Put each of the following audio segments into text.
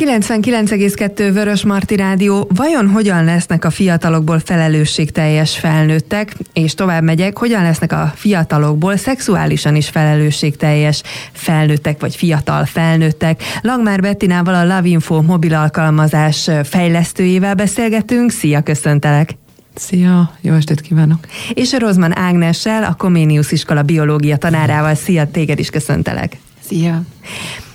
99,2 Vörös Marti Rádió. Vajon hogyan lesznek a fiatalokból felelősségteljes felnőttek? És tovább megyek, hogyan lesznek a fiatalokból szexuálisan is felelősségteljes felnőttek, vagy fiatal felnőttek? Langmár Bettinával a Lavinfo mobil alkalmazás fejlesztőjével beszélgetünk. Szia, köszöntelek! Szia, jó estét kívánok! És a Rozman Ágnessel, a Comenius iskola biológia tanárával. Szia, téged is köszöntelek! Szia!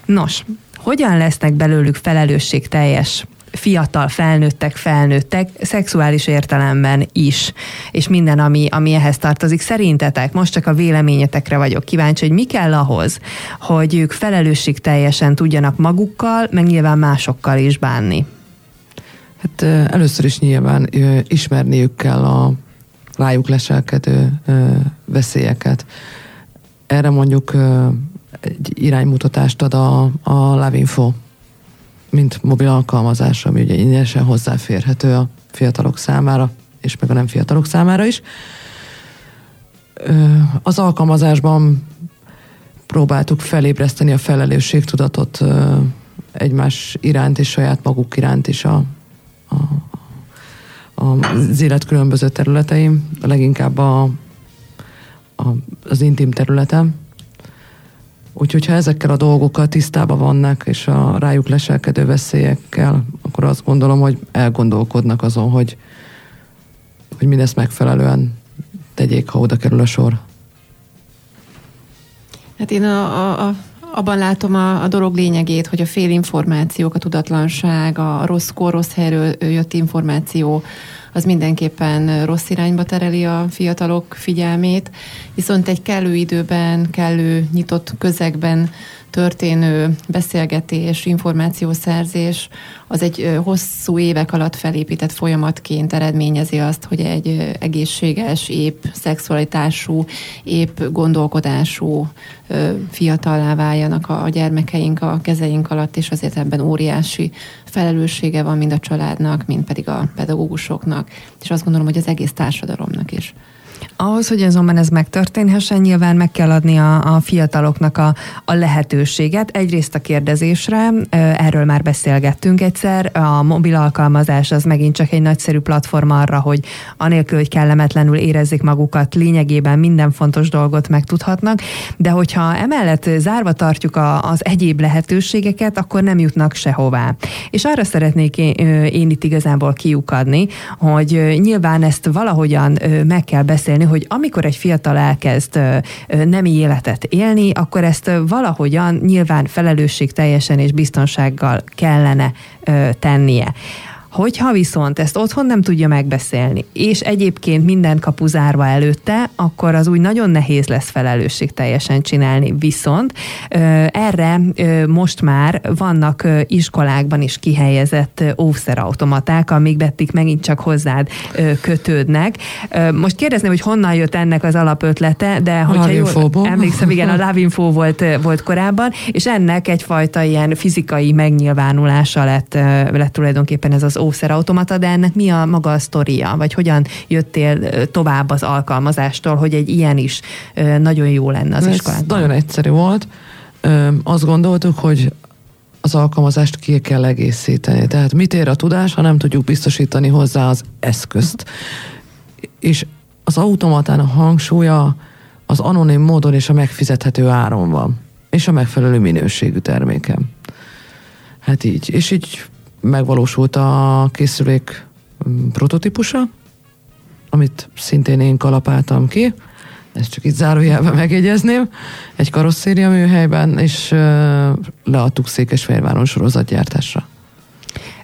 Nos, hogyan lesznek belőlük felelősségteljes fiatal felnőttek, felnőttek, szexuális értelemben is, és minden, ami, ami ehhez tartozik. Szerintetek, most csak a véleményetekre vagyok kíváncsi, hogy mi kell ahhoz, hogy ők felelősségteljesen tudjanak magukkal, meg nyilván másokkal is bánni? Hát először is nyilván ismerniük kell a rájuk leselkedő veszélyeket. Erre mondjuk egy iránymutatást ad a, a Lavinfo, mint mobil alkalmazás, ami ugye ingyenesen hozzáférhető a fiatalok számára, és meg a nem fiatalok számára is. Az alkalmazásban próbáltuk felébreszteni a felelősségtudatot egymás iránt és saját maguk iránt is a, a, az élet különböző területeim, leginkább a, a, az intim területem, Úgyhogy ha ezekkel a dolgokkal tisztában vannak, és a rájuk leselkedő veszélyekkel, akkor azt gondolom, hogy elgondolkodnak azon, hogy, hogy mindezt megfelelően tegyék, ha oda kerül a sor. Hát én a, a, a, abban látom a, a dolog lényegét, hogy a félinformációk, a tudatlanság, a rossz kor, rossz helyről jött információ, az mindenképpen rossz irányba tereli a fiatalok figyelmét, viszont egy kellő időben, kellő nyitott közegben történő beszélgetés, információszerzés, az egy hosszú évek alatt felépített folyamatként eredményezi azt, hogy egy egészséges, épp szexualitású, épp gondolkodású fiatallá váljanak a gyermekeink a kezeink alatt, és azért ebben óriási felelőssége van mind a családnak, mind pedig a pedagógusoknak, és azt gondolom, hogy az egész társadalomnak is. Ahhoz, hogy azonban ez megtörténhessen, nyilván meg kell adni a, a fiataloknak a, a lehetőséget. Egyrészt a kérdezésre, erről már beszélgettünk egyszer, a mobil alkalmazás az megint csak egy nagyszerű platform arra, hogy anélkül, hogy kellemetlenül érezzék magukat, lényegében minden fontos dolgot megtudhatnak, de hogyha emellett zárva tartjuk a, az egyéb lehetőségeket, akkor nem jutnak sehová. És arra szeretnék én, én itt igazából kiukadni, hogy nyilván ezt valahogyan meg kell beszélni, hogy amikor egy fiatal elkezd nemi életet élni, akkor ezt valahogyan nyilván felelősség teljesen és biztonsággal kellene tennie. Hogyha viszont ezt otthon nem tudja megbeszélni, és egyébként minden kapu zárva előtte, akkor az úgy nagyon nehéz lesz felelősség teljesen csinálni. Viszont erre most már vannak iskolákban is kihelyezett óvszerautomaták, amik bettik megint csak hozzád kötődnek. Most kérdezném, hogy honnan jött ennek az alapötlete, de hogyha jól emlékszem, igen, a Lavinfo volt, volt korábban, és ennek egyfajta ilyen fizikai megnyilvánulása lett, lett tulajdonképpen ez az ószerautomata, de ennek mi a maga a sztoria, vagy hogyan jöttél tovább az alkalmazástól, hogy egy ilyen is nagyon jó lenne az iskolában? nagyon egyszerű volt. Azt gondoltuk, hogy az alkalmazást ki kell egészíteni. Tehát mit ér a tudás, ha nem tudjuk biztosítani hozzá az eszközt. És az automatán a hangsúlya az anonim módon és a megfizethető áron van. És a megfelelő minőségű termékem. Hát így. És így megvalósult a készülék mm, prototípusa, amit szintén én kalapáltam ki, ezt csak itt zárójelben megjegyezném, egy karosszéria műhelyben, és leadtuk Székesfehérváron sorozatgyártásra.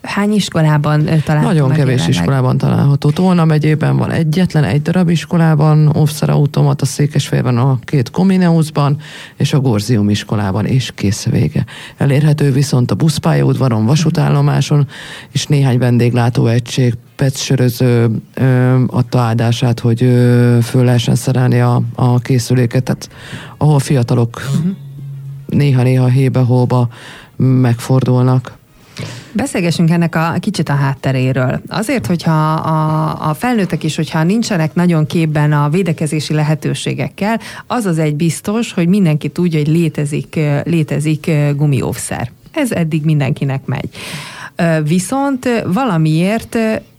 Hány iskolában található Nagyon kevés jelenleg? iskolában található. Tolna megyében van egyetlen egy darab iskolában, Offszer Automat a Székesfehérben, a két Komineuszban, és a Gorzium iskolában, és kész vége. Elérhető viszont a buszpályaudvaron, vasútállomáson, és néhány vendéglátóegység, petsöröző adta áldását, hogy ö, föl lehessen szerelni a, a készüléket, tehát ahol fiatalok uh-huh. néha-néha hébe-hóba megfordulnak. Beszélgessünk ennek a kicsit a hátteréről. Azért, hogyha a, a felnőttek is, hogyha nincsenek nagyon képben a védekezési lehetőségekkel, az az egy biztos, hogy mindenki tudja, hogy létezik, létezik gumióvszer Ez eddig mindenkinek megy. Viszont valamiért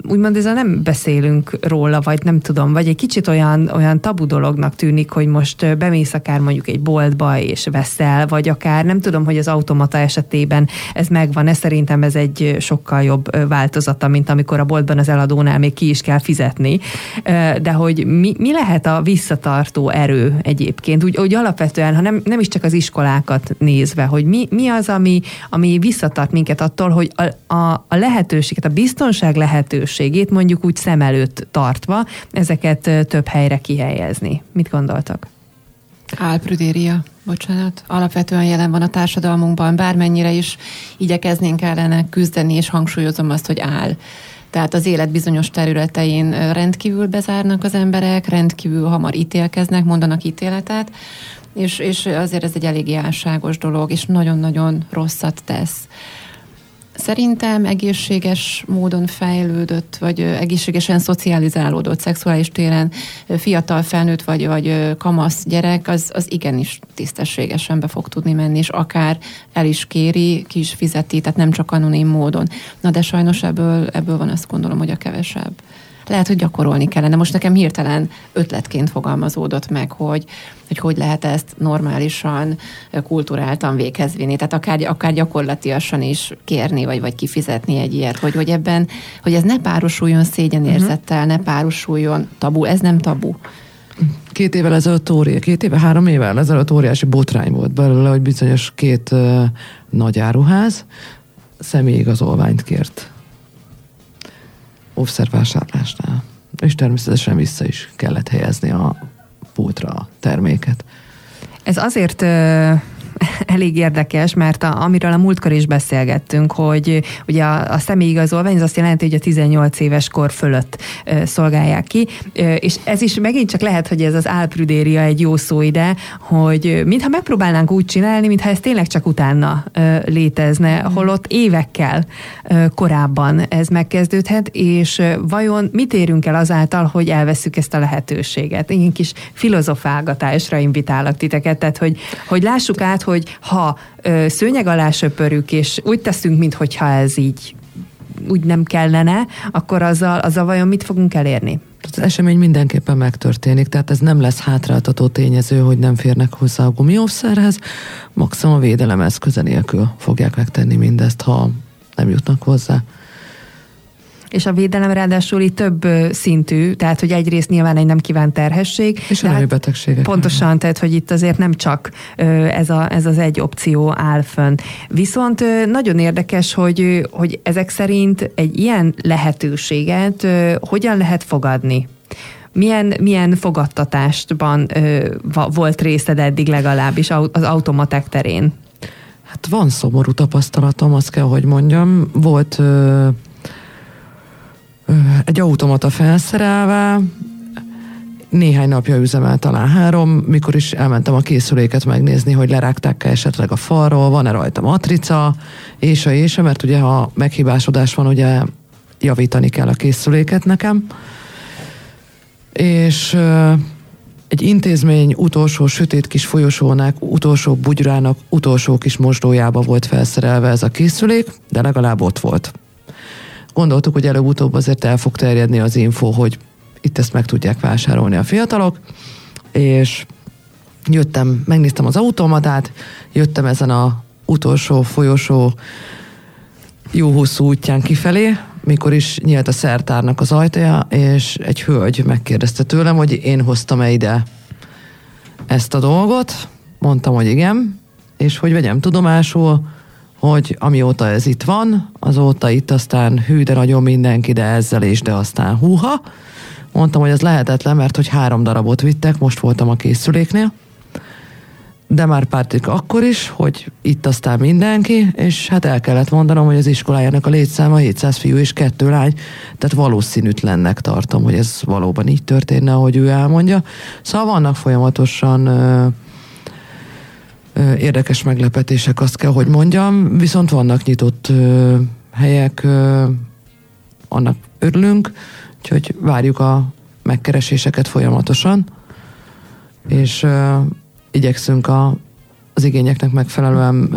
úgymond ezzel nem beszélünk róla, vagy nem tudom, vagy egy kicsit olyan, olyan tabu dolognak tűnik, hogy most bemész akár mondjuk egy boltba és veszel, vagy akár nem tudom, hogy az automata esetében ez megvan, ez szerintem ez egy sokkal jobb változata, mint amikor a boltban az eladónál még ki is kell fizetni, de hogy mi, mi lehet a visszatartó erő egyébként, úgy, úgy alapvetően, ha nem, nem is csak az iskolákat nézve, hogy mi, mi az, ami, ami visszatart minket attól, hogy a, a, a lehetőséget, a biztonság lehetőséget, minőségét mondjuk úgy szem előtt tartva ezeket több helyre kihelyezni. Mit gondoltak? Álprüdéria, bocsánat, alapvetően jelen van a társadalmunkban, bármennyire is igyekeznénk ellene küzdeni, és hangsúlyozom azt, hogy áll. Tehát az élet bizonyos területein rendkívül bezárnak az emberek, rendkívül hamar ítélkeznek, mondanak ítéletet, és, és azért ez egy elég álságos dolog, és nagyon-nagyon rosszat tesz. Szerintem egészséges módon fejlődött, vagy egészségesen szocializálódott szexuális téren fiatal felnőtt vagy, vagy kamasz gyerek, az, az igenis tisztességesen be fog tudni menni, és akár el is kéri, ki is fizeti, tehát nem csak anonim módon. Na de sajnos ebből, ebből van azt gondolom, hogy a kevesebb lehet, hogy gyakorolni kellene. Most nekem hirtelen ötletként fogalmazódott meg, hogy hogy, hogy lehet ezt normálisan, kulturáltan véghez vinni. Tehát akár, akár gyakorlatilag is kérni, vagy, vagy kifizetni egy ilyet, hogy, hogy ebben, hogy ez ne párosuljon szégyenérzettel, ne párosuljon tabu, ez nem tabu. Két évvel ezelőtt óriás, két éve, három évvel ezelőtt óriási botrány volt belőle, hogy bizonyos két uh, nagy áruház személyigazolványt kért offszervásárlásnál. És természetesen vissza is kellett helyezni a pultra a terméket. Ez azért elég érdekes, mert a, amiről a múltkor is beszélgettünk, hogy ugye a, a személyigazolvány az azt jelenti, hogy a 18 éves kor fölött ö, szolgálják ki, ö, és ez is megint csak lehet, hogy ez az álprüdéria egy jó szó ide, hogy mintha megpróbálnánk úgy csinálni, mintha ez tényleg csak utána ö, létezne, holott évekkel ö, korábban ez megkezdődhet, és vajon mit érünk el azáltal, hogy elveszük ezt a lehetőséget? Ilyen kis filozofálgatásra invitálok titeket, tehát hogy, hogy lássuk át, hogy hogy ha ö, szőnyeg alá söpörjük, és úgy teszünk, mintha ez így úgy nem kellene, akkor azzal, azzal vajon mit fogunk elérni? Az esemény mindenképpen megtörténik, tehát ez nem lesz hátráltató tényező, hogy nem férnek hozzá a gumiószerhez, maximum a védelem eszköze nélkül fogják megtenni mindezt, ha nem jutnak hozzá és a védelem ráadásul itt több szintű, tehát hogy egyrészt nyilván egy nem kívánt terhesség. És a hát betegségek. Pontosan, tehát hogy itt azért nem csak ez, a, ez az egy opció áll fönn. Viszont nagyon érdekes, hogy, hogy ezek szerint egy ilyen lehetőséget hogyan lehet fogadni? Milyen, milyen fogadtatásban ö, volt részed eddig legalábbis az automatek terén? Hát van szomorú tapasztalatom, azt kell, hogy mondjam. Volt ö, egy automata felszerelve, néhány napja üzemel, talán három, mikor is elmentem a készüléket megnézni, hogy lerágták-e esetleg a falról, van-e rajta matrica, és a és mert ugye ha meghibásodás van, ugye javítani kell a készüléket nekem. És egy intézmény utolsó sötét kis folyosónak, utolsó bugyrának, utolsó kis mosdójába volt felszerelve ez a készülék, de legalább ott volt gondoltuk, hogy előbb-utóbb azért el fog terjedni az info, hogy itt ezt meg tudják vásárolni a fiatalok, és jöttem, megnéztem az automatát, jöttem ezen a utolsó folyosó jó hosszú útján kifelé, mikor is nyílt a szertárnak az ajtaja, és egy hölgy megkérdezte tőlem, hogy én hoztam-e ide ezt a dolgot. Mondtam, hogy igen, és hogy vegyem tudomásul, hogy amióta ez itt van, azóta itt aztán hű, de nagyon mindenki, de ezzel és de aztán húha. Mondtam, hogy ez lehetetlen, mert hogy három darabot vittek, most voltam a készüléknél. De már pártik akkor is, hogy itt aztán mindenki, és hát el kellett mondanom, hogy az iskolájának a létszáma 700 fiú és kettő lány, tehát valószínűtlennek tartom, hogy ez valóban így történne, ahogy ő elmondja. Szóval vannak folyamatosan érdekes meglepetések, azt kell, hogy mondjam, viszont vannak nyitott helyek, annak örülünk, úgyhogy várjuk a megkereséseket folyamatosan, és igyekszünk a, az igényeknek megfelelően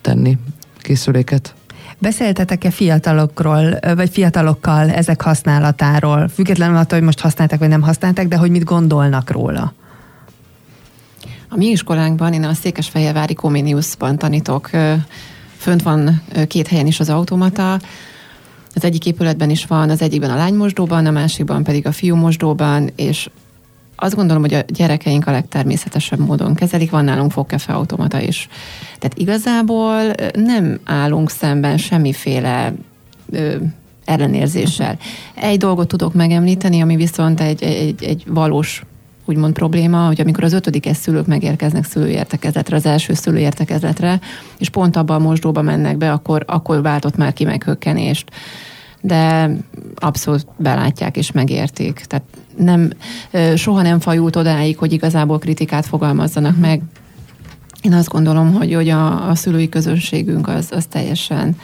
tenni készüléket. Beszéltetek-e fiatalokról, vagy fiatalokkal ezek használatáról, függetlenül attól, hogy most használták vagy nem használták, de hogy mit gondolnak róla? A mi iskolánkban, én a Székesfehérvári Comeniusban tanítok, fönt van két helyen is az automata, az egyik épületben is van, az egyikben a lánymosdóban, a másikban pedig a fiúmosdóban, és azt gondolom, hogy a gyerekeink a legtermészetesebb módon kezelik, van nálunk fogkefe automata is. Tehát igazából nem állunk szemben semmiféle ö, ellenérzéssel. Egy dolgot tudok megemlíteni, ami viszont egy, egy, egy valós úgymond probléma, hogy amikor az ötödikes szülők megérkeznek szülőértekezletre, az első szülőértekezletre, és pont abban a mosdóba mennek be, akkor, akkor váltott már ki meghökkenést. De abszolút belátják és megértik. Tehát nem, soha nem fajult odáig, hogy igazából kritikát fogalmazzanak mm. meg. Én azt gondolom, hogy, hogy a, a szülői közönségünk az, az teljesen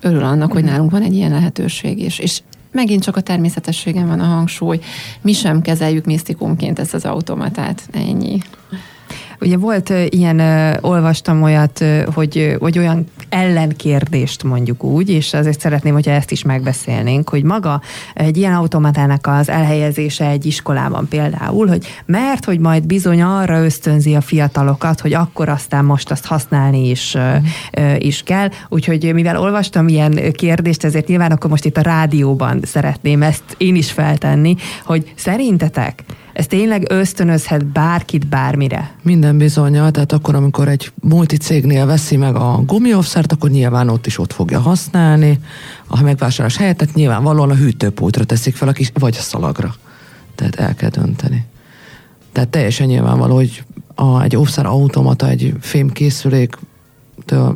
örül annak, hogy mhm. nálunk van egy ilyen lehetőség is. És megint csak a természetességen van a hangsúly. Mi sem kezeljük misztikumként ezt az automatát. Ennyi. Ugye volt ilyen, olvastam olyat, hogy, hogy olyan ellenkérdést mondjuk úgy, és azért szeretném, hogyha ezt is megbeszélnénk, hogy maga egy ilyen automatának az elhelyezése egy iskolában például, hogy mert, hogy majd bizony arra ösztönzi a fiatalokat, hogy akkor aztán most azt használni is, mm. is kell. Úgyhogy mivel olvastam ilyen kérdést, ezért nyilván akkor most itt a rádióban szeretném ezt én is feltenni, hogy szerintetek ez tényleg ösztönözhet bárkit bármire? Minden bizonyal, tehát akkor, amikor egy multicégnél veszi meg a gumiófszert, akkor nyilván ott is ott fogja használni. Ha megvásárlás helyett, tehát nyilvánvalóan a hűtőpultra teszik fel a kis, vagy a szalagra. Tehát el kell dönteni. Tehát teljesen nyilvánvaló, hogy a, egy óvszer automata, egy fémkészülék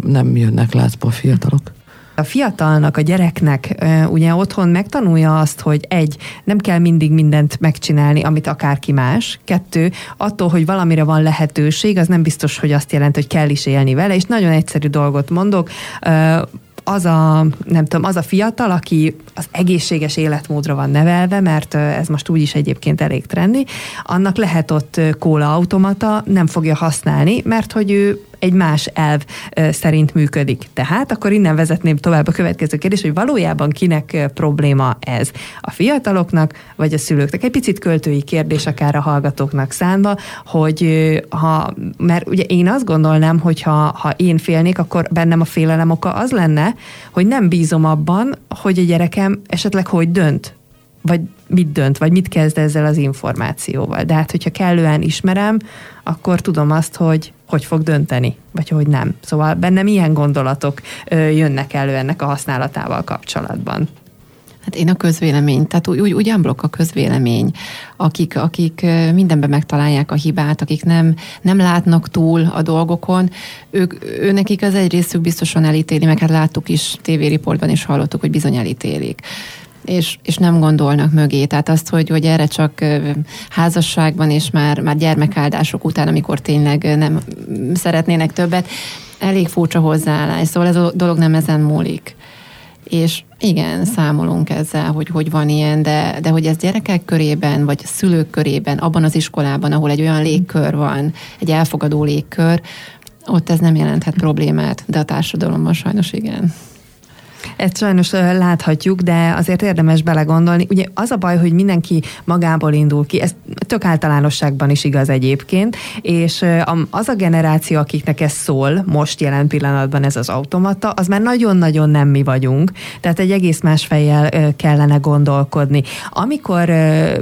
nem jönnek látszba a fiatalok. A fiatalnak, a gyereknek ugye otthon megtanulja azt, hogy egy, nem kell mindig mindent megcsinálni, amit akárki más. Kettő, attól, hogy valamire van lehetőség, az nem biztos, hogy azt jelenti, hogy kell is élni vele, és nagyon egyszerű dolgot mondok, az a, nem tudom, az a fiatal, aki az egészséges életmódra van nevelve, mert ez most úgyis egyébként elég trendi, annak lehet ott kóla automata, nem fogja használni, mert hogy ő egy más elv szerint működik. Tehát akkor innen vezetném tovább a következő kérdés, hogy valójában kinek probléma ez? A fiataloknak, vagy a szülőknek? Egy picit költői kérdés akár a hallgatóknak szánva, hogy ha, mert ugye én azt gondolnám, hogy ha, ha én félnék, akkor bennem a félelem oka az lenne, hogy nem bízom abban, hogy a gyerekem esetleg hogy dönt, vagy mit dönt, vagy mit kezd ezzel az információval. De hát, hogyha kellően ismerem, akkor tudom azt, hogy hogy fog dönteni, vagy hogy nem. Szóval bennem ilyen gondolatok jönnek elő ennek a használatával kapcsolatban. Hát én a közvélemény, tehát úgy, úgy, úgy a közvélemény, akik, akik mindenben megtalálják a hibát, akik nem, nem látnak túl a dolgokon, ők, ő nekik az egy részük biztosan elítéli, meg hát láttuk is, tévériportban is hallottuk, hogy bizony elítélik és, és nem gondolnak mögé. Tehát azt, hogy, hogy erre csak házasságban és már, már gyermekáldások után, amikor tényleg nem szeretnének többet, elég furcsa hozzáállás. Szóval ez a dolog nem ezen múlik. És igen, számolunk ezzel, hogy hogy van ilyen, de, de hogy ez gyerekek körében, vagy szülők körében, abban az iskolában, ahol egy olyan légkör van, egy elfogadó légkör, ott ez nem jelenthet problémát, de a társadalomban sajnos igen. Ezt sajnos láthatjuk, de azért érdemes belegondolni. Ugye az a baj, hogy mindenki magából indul ki, ez tök általánosságban is igaz egyébként, és az a generáció, akiknek ez szól, most jelen pillanatban ez az automata, az már nagyon-nagyon nem mi vagyunk, tehát egy egész más fejjel kellene gondolkodni. Amikor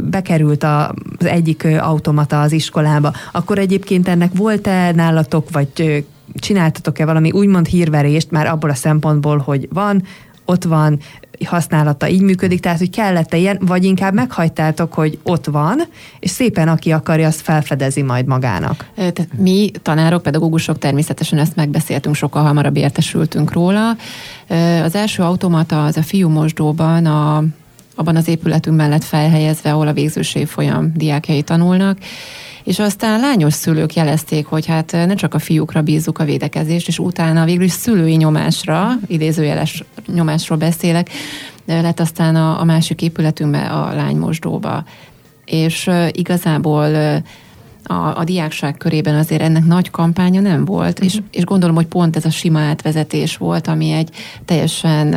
bekerült az egyik automata az iskolába, akkor egyébként ennek volt-e nálatok, vagy csináltatok-e valami úgymond hírverést már abból a szempontból, hogy van, ott van, használata így működik, tehát hogy kellett-e ilyen, vagy inkább meghagytátok, hogy ott van, és szépen aki akarja, azt felfedezi majd magának. Tehát mi, tanárok, pedagógusok természetesen ezt megbeszéltünk, sokkal hamarabb értesültünk róla. Az első automata az a fiú mosdóban a abban az épületünk mellett felhelyezve, ahol a végzőség folyam diákjai tanulnak, és aztán lányos szülők jelezték, hogy hát ne csak a fiúkra bízzuk a védekezést, és utána végül is szülői nyomásra, idézőjeles nyomásról beszélek, lett aztán a, a másik épületünkbe, a lánymosdóba. És uh, igazából a, a diákság körében azért ennek nagy kampánya nem volt, uh-huh. és, és gondolom, hogy pont ez a sima átvezetés volt, ami egy teljesen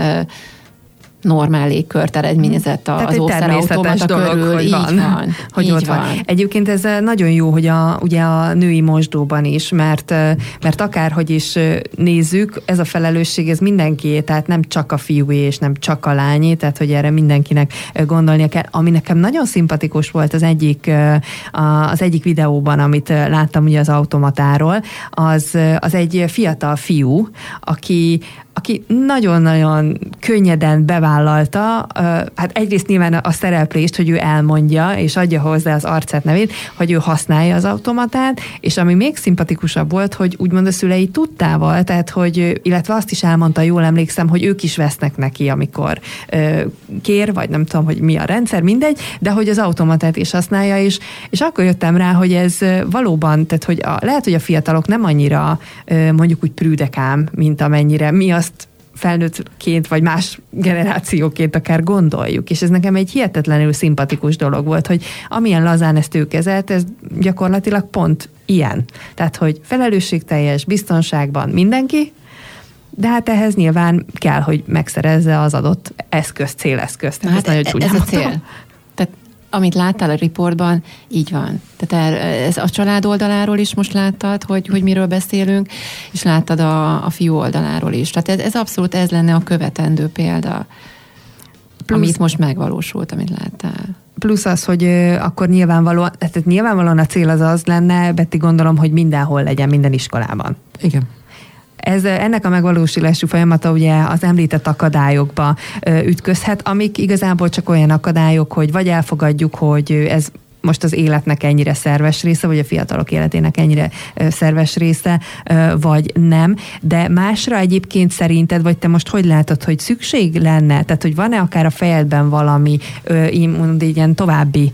normál légkört eredményezett a, az ószerautomata körül. Hogy így van. van. Hogy így ott van. van. Egyébként ez nagyon jó, hogy a, ugye a női mosdóban is, mert, mert akárhogy is nézzük, ez a felelősség, ez mindenkié, tehát nem csak a fiúé és nem csak a lányé, tehát hogy erre mindenkinek gondolnia kell. Ami nekem nagyon szimpatikus volt az egyik, az egyik videóban, amit láttam ugye az automatáról, az, az egy fiatal fiú, aki aki nagyon-nagyon könnyeden bevállalta, hát egyrészt nyilván a szereplést, hogy ő elmondja, és adja hozzá az arcát nevét, hogy ő használja az automatát, és ami még szimpatikusabb volt, hogy úgymond a szülei tudtával, tehát hogy, illetve azt is elmondta, jól emlékszem, hogy ők is vesznek neki, amikor kér, vagy nem tudom, hogy mi a rendszer, mindegy, de hogy az automatát is használja, és, és akkor jöttem rá, hogy ez valóban, tehát hogy a, lehet, hogy a fiatalok nem annyira mondjuk úgy prűdekám, mint amennyire mi a azt felnőttként, vagy más generációként akár gondoljuk. És ez nekem egy hihetetlenül szimpatikus dolog volt, hogy amilyen lazán ezt ő kezelt, ez gyakorlatilag pont ilyen. Tehát, hogy felelősségteljes, biztonságban mindenki, de hát ehhez nyilván kell, hogy megszerezze az adott eszköz, céleszközt. Hát ez, nagyon ez a cél amit láttál a riportban, így van. Tehát ez a család oldaláról is most láttad, hogy, hogy miről beszélünk, és láttad a, a fiú oldaláról is. Tehát ez, ez abszolút ez lenne a követendő példa, Plusz, amit most megvalósult, amit láttál. Plusz az, hogy akkor nyilvánvalóan, tehát nyilvánvalóan a cél az az lenne, Betty gondolom, hogy mindenhol legyen, minden iskolában. Igen. Ez, ennek a megvalósulású folyamata ugye az említett akadályokba ütközhet, amik igazából csak olyan akadályok, hogy vagy elfogadjuk, hogy ez most az életnek ennyire szerves része, vagy a fiatalok életének ennyire szerves része, vagy nem. De másra egyébként szerinted, vagy te most hogy látod, hogy szükség lenne? Tehát, hogy van-e akár a fejedben valami így ilyen további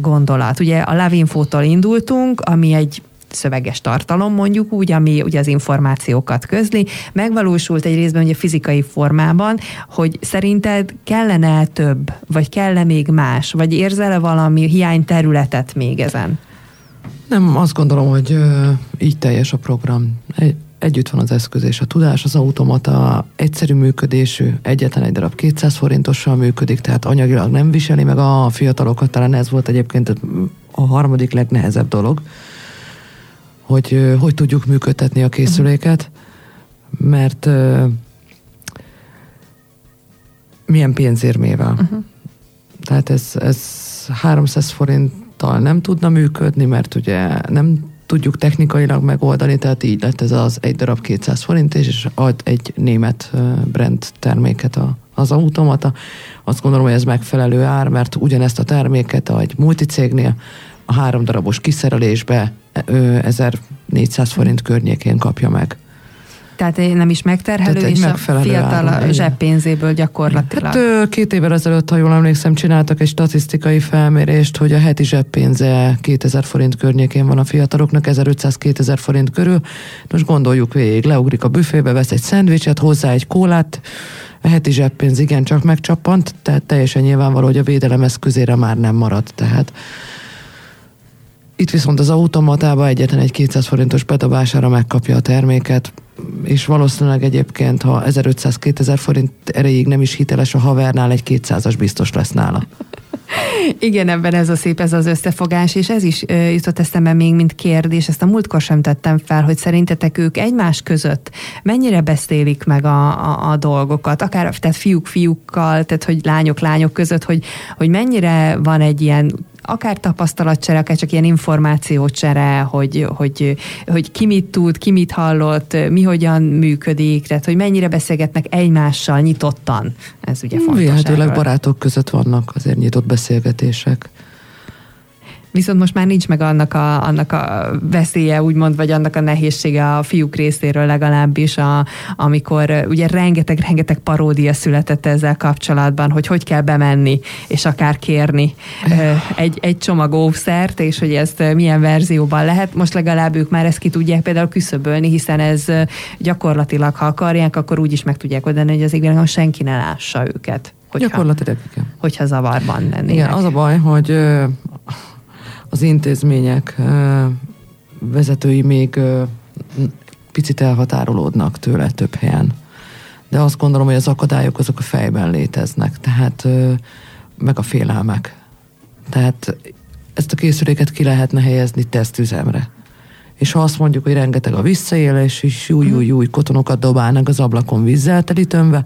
gondolat? Ugye a Lavinfótól indultunk, ami egy szöveges tartalom mondjuk úgy, ami ugye az információkat közli, megvalósult egy részben ugye fizikai formában, hogy szerinted kellene több, vagy kell még más, vagy érzel-e valami hiány területet még ezen? Nem, azt gondolom, hogy így teljes a program. Egy, együtt van az eszköz és a tudás, az automata egyszerű működésű, egyetlen egy darab 200 forintossal működik, tehát anyagilag nem viseli meg a fiatalokat, talán ez volt egyébként a harmadik legnehezebb dolog, hogy hogy tudjuk működtetni a készüléket, mert milyen pénzérmével. Uh-huh. Tehát ez, ez 300 forinttal nem tudna működni, mert ugye nem tudjuk technikailag megoldani, tehát így lett ez az egy darab 200 forint, és ad egy német brand terméket a, az automata. Azt gondolom, hogy ez megfelelő ár, mert ugyanezt a terméket egy multicégnél a három darabos kiszerelésbe 1400 forint környékén kapja meg. Tehát nem is megterhelő, Tehát és a fiatal áron, zseppénzéből gyakorlatilag. Hát két évvel ezelőtt, ha jól emlékszem, csináltak egy statisztikai felmérést, hogy a heti zseppénze 2000 forint környékén van a fiataloknak, 1500-2000 forint körül. Most gondoljuk végig, leugrik a büfébe, vesz egy szendvicset, hozzá egy kólát, a heti zseppénz igen csak megcsappant, tehát teljesen nyilvánvaló, hogy a védelem eszközére már nem marad. Tehát itt viszont az automatában egyetlen egy 200 forintos bedobására megkapja a terméket, és valószínűleg egyébként, ha 1500-2000 forint erejéig nem is hiteles a havernál, egy 200-as biztos lesz nála. Igen, ebben ez a szép, ez az összefogás, és ez is jutott eszembe még, mint kérdés, ezt a múltkor sem tettem fel, hogy szerintetek ők egymás között mennyire beszélik meg a, a, a dolgokat, akár tehát fiúk fiúkkal, tehát hogy lányok lányok között, hogy, hogy mennyire van egy ilyen akár tapasztalatcsere, akár csak ilyen információcsere, hogy, hogy, hogy ki mit tud, ki mit hallott, mi hogyan működik, tehát hogy mennyire beszélgetnek egymással nyitottan. Ez ugye fontos. Véletőleg barátok között vannak azért nyitott beszélgetések. Viszont most már nincs meg annak a, annak a veszélye, úgymond, vagy annak a nehézsége a fiúk részéről legalábbis, a, amikor ugye rengeteg-rengeteg paródia született ezzel kapcsolatban, hogy hogy kell bemenni, és akár kérni egy, egy csomag óvszert, és hogy ezt milyen verzióban lehet. Most legalább ők már ezt ki tudják például küszöbölni, hiszen ez gyakorlatilag, ha akarják, akkor úgy is meg tudják oldani, hogy az égvilágon senki ne lássa őket. Hogyha, Gyakorlatilag igen. Hogyha zavarban lennének. Igen, az a baj, hogy az intézmények vezetői még picit elhatárolódnak tőle több helyen. De azt gondolom, hogy az akadályok azok a fejben léteznek, tehát meg a félelmek. Tehát ezt a készüléket ki lehetne helyezni tesztüzemre. És ha azt mondjuk, hogy rengeteg a visszaélés, és új, új, új kotonokat dobálnak az ablakon vízzel telítönve,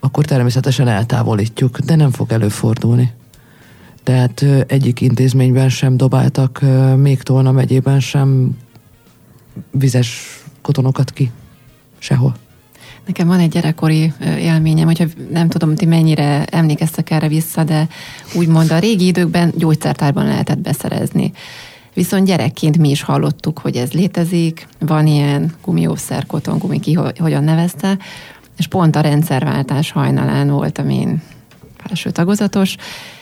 akkor természetesen eltávolítjuk, de nem fog előfordulni. Tehát egyik intézményben sem dobáltak, még Tolna megyében sem vizes kotonokat ki. Sehol. Nekem van egy gyerekkori élményem, hogyha nem tudom, ti mennyire emlékeztek erre vissza, de úgymond a régi időkben gyógyszertárban lehetett beszerezni. Viszont gyerekként mi is hallottuk, hogy ez létezik, van ilyen gumiószer, kotongumi, ki hogyan nevezte, és pont a rendszerváltás hajnalán voltam én felső tagozatos,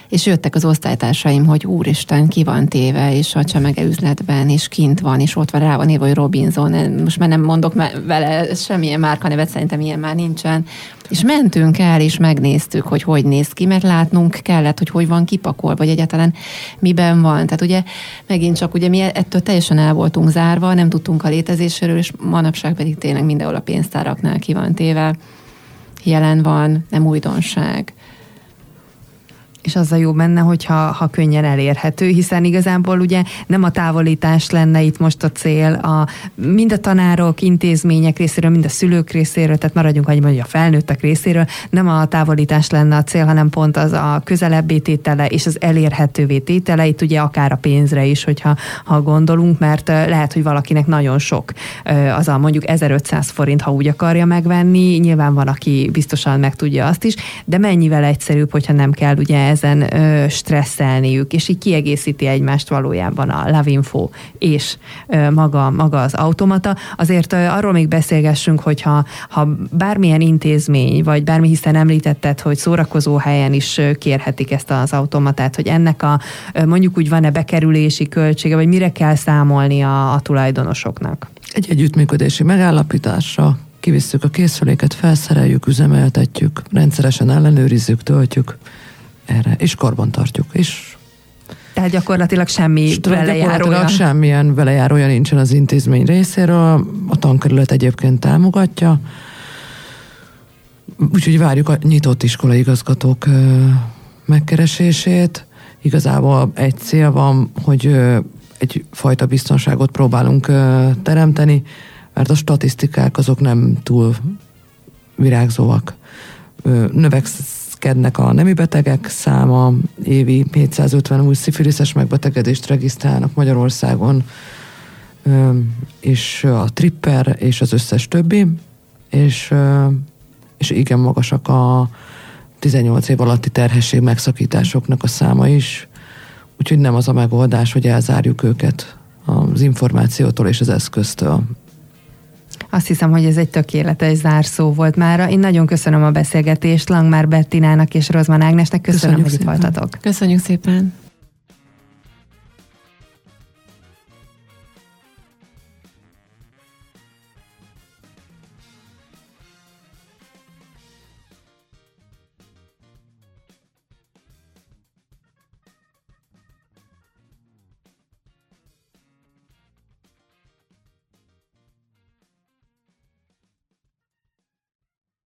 és jöttek az osztálytársaim, hogy úristen, ki van téve, és a csemege üzletben, és kint van, és ott van rá van írva, hogy Robinson, most már nem mondok vele semmilyen márkanevet, szerintem ilyen már nincsen. És mentünk el, és megnéztük, hogy hogy néz ki, mert látnunk kellett, hogy hogy van kipakol, vagy egyáltalán miben van. Tehát ugye megint csak ugye mi ettől teljesen el voltunk zárva, nem tudtunk a létezéséről, és manapság pedig tényleg mindenhol a pénztáraknál ki van téve, jelen van, nem újdonság és az a jó benne, hogyha ha könnyen elérhető, hiszen igazából ugye nem a távolítás lenne itt most a cél, a, mind a tanárok, intézmények részéről, mind a szülők részéről, tehát maradjunk annyiban, hogy a felnőttek részéről, nem a távolítás lenne a cél, hanem pont az a közelebbé tétele és az elérhetővé tétele, itt ugye akár a pénzre is, hogyha ha gondolunk, mert lehet, hogy valakinek nagyon sok az a mondjuk 1500 forint, ha úgy akarja megvenni, nyilván van, aki biztosan meg tudja azt is, de mennyivel egyszerűbb, hogyha nem kell ugye ezen ö, stresszelniük, és így kiegészíti egymást valójában a Lavinfo és ö, maga, maga az automata. Azért ö, arról még beszélgessünk, hogyha ha bármilyen intézmény, vagy bármi, hiszen említetted, hogy szórakozó helyen is kérhetik ezt az automatát, hogy ennek a mondjuk úgy van-e bekerülési költsége, vagy mire kell számolni a, a tulajdonosoknak? Egy együttműködési megállapításra kivisszük a készüléket, felszereljük, üzemeltetjük, rendszeresen ellenőrizzük, töltjük, erre, és karban tartjuk, és tehát gyakorlatilag semmi velejárója. semmilyen velejárója nincsen az intézmény részéről, a tankerület egyébként támogatja, úgyhogy várjuk a nyitott iskolai igazgatók megkeresését. Igazából egy cél van, hogy egyfajta biztonságot próbálunk teremteni, mert a statisztikák azok nem túl virágzóak. Növeksz növekednek a nemi betegek száma, évi 750 új szifiliszes megbetegedést regisztrálnak Magyarországon, és a tripper és az összes többi, és, és igen magasak a 18 év alatti terhesség megszakításoknak a száma is, úgyhogy nem az a megoldás, hogy elzárjuk őket az információtól és az eszköztől. Azt hiszem, hogy ez egy tökéletes zárszó volt már. Én nagyon köszönöm a beszélgetést Langmár Bettinának és Rozman Ágnesnek. Köszönöm, Köszönjük hogy szépen. itt voltatok. Köszönjük szépen.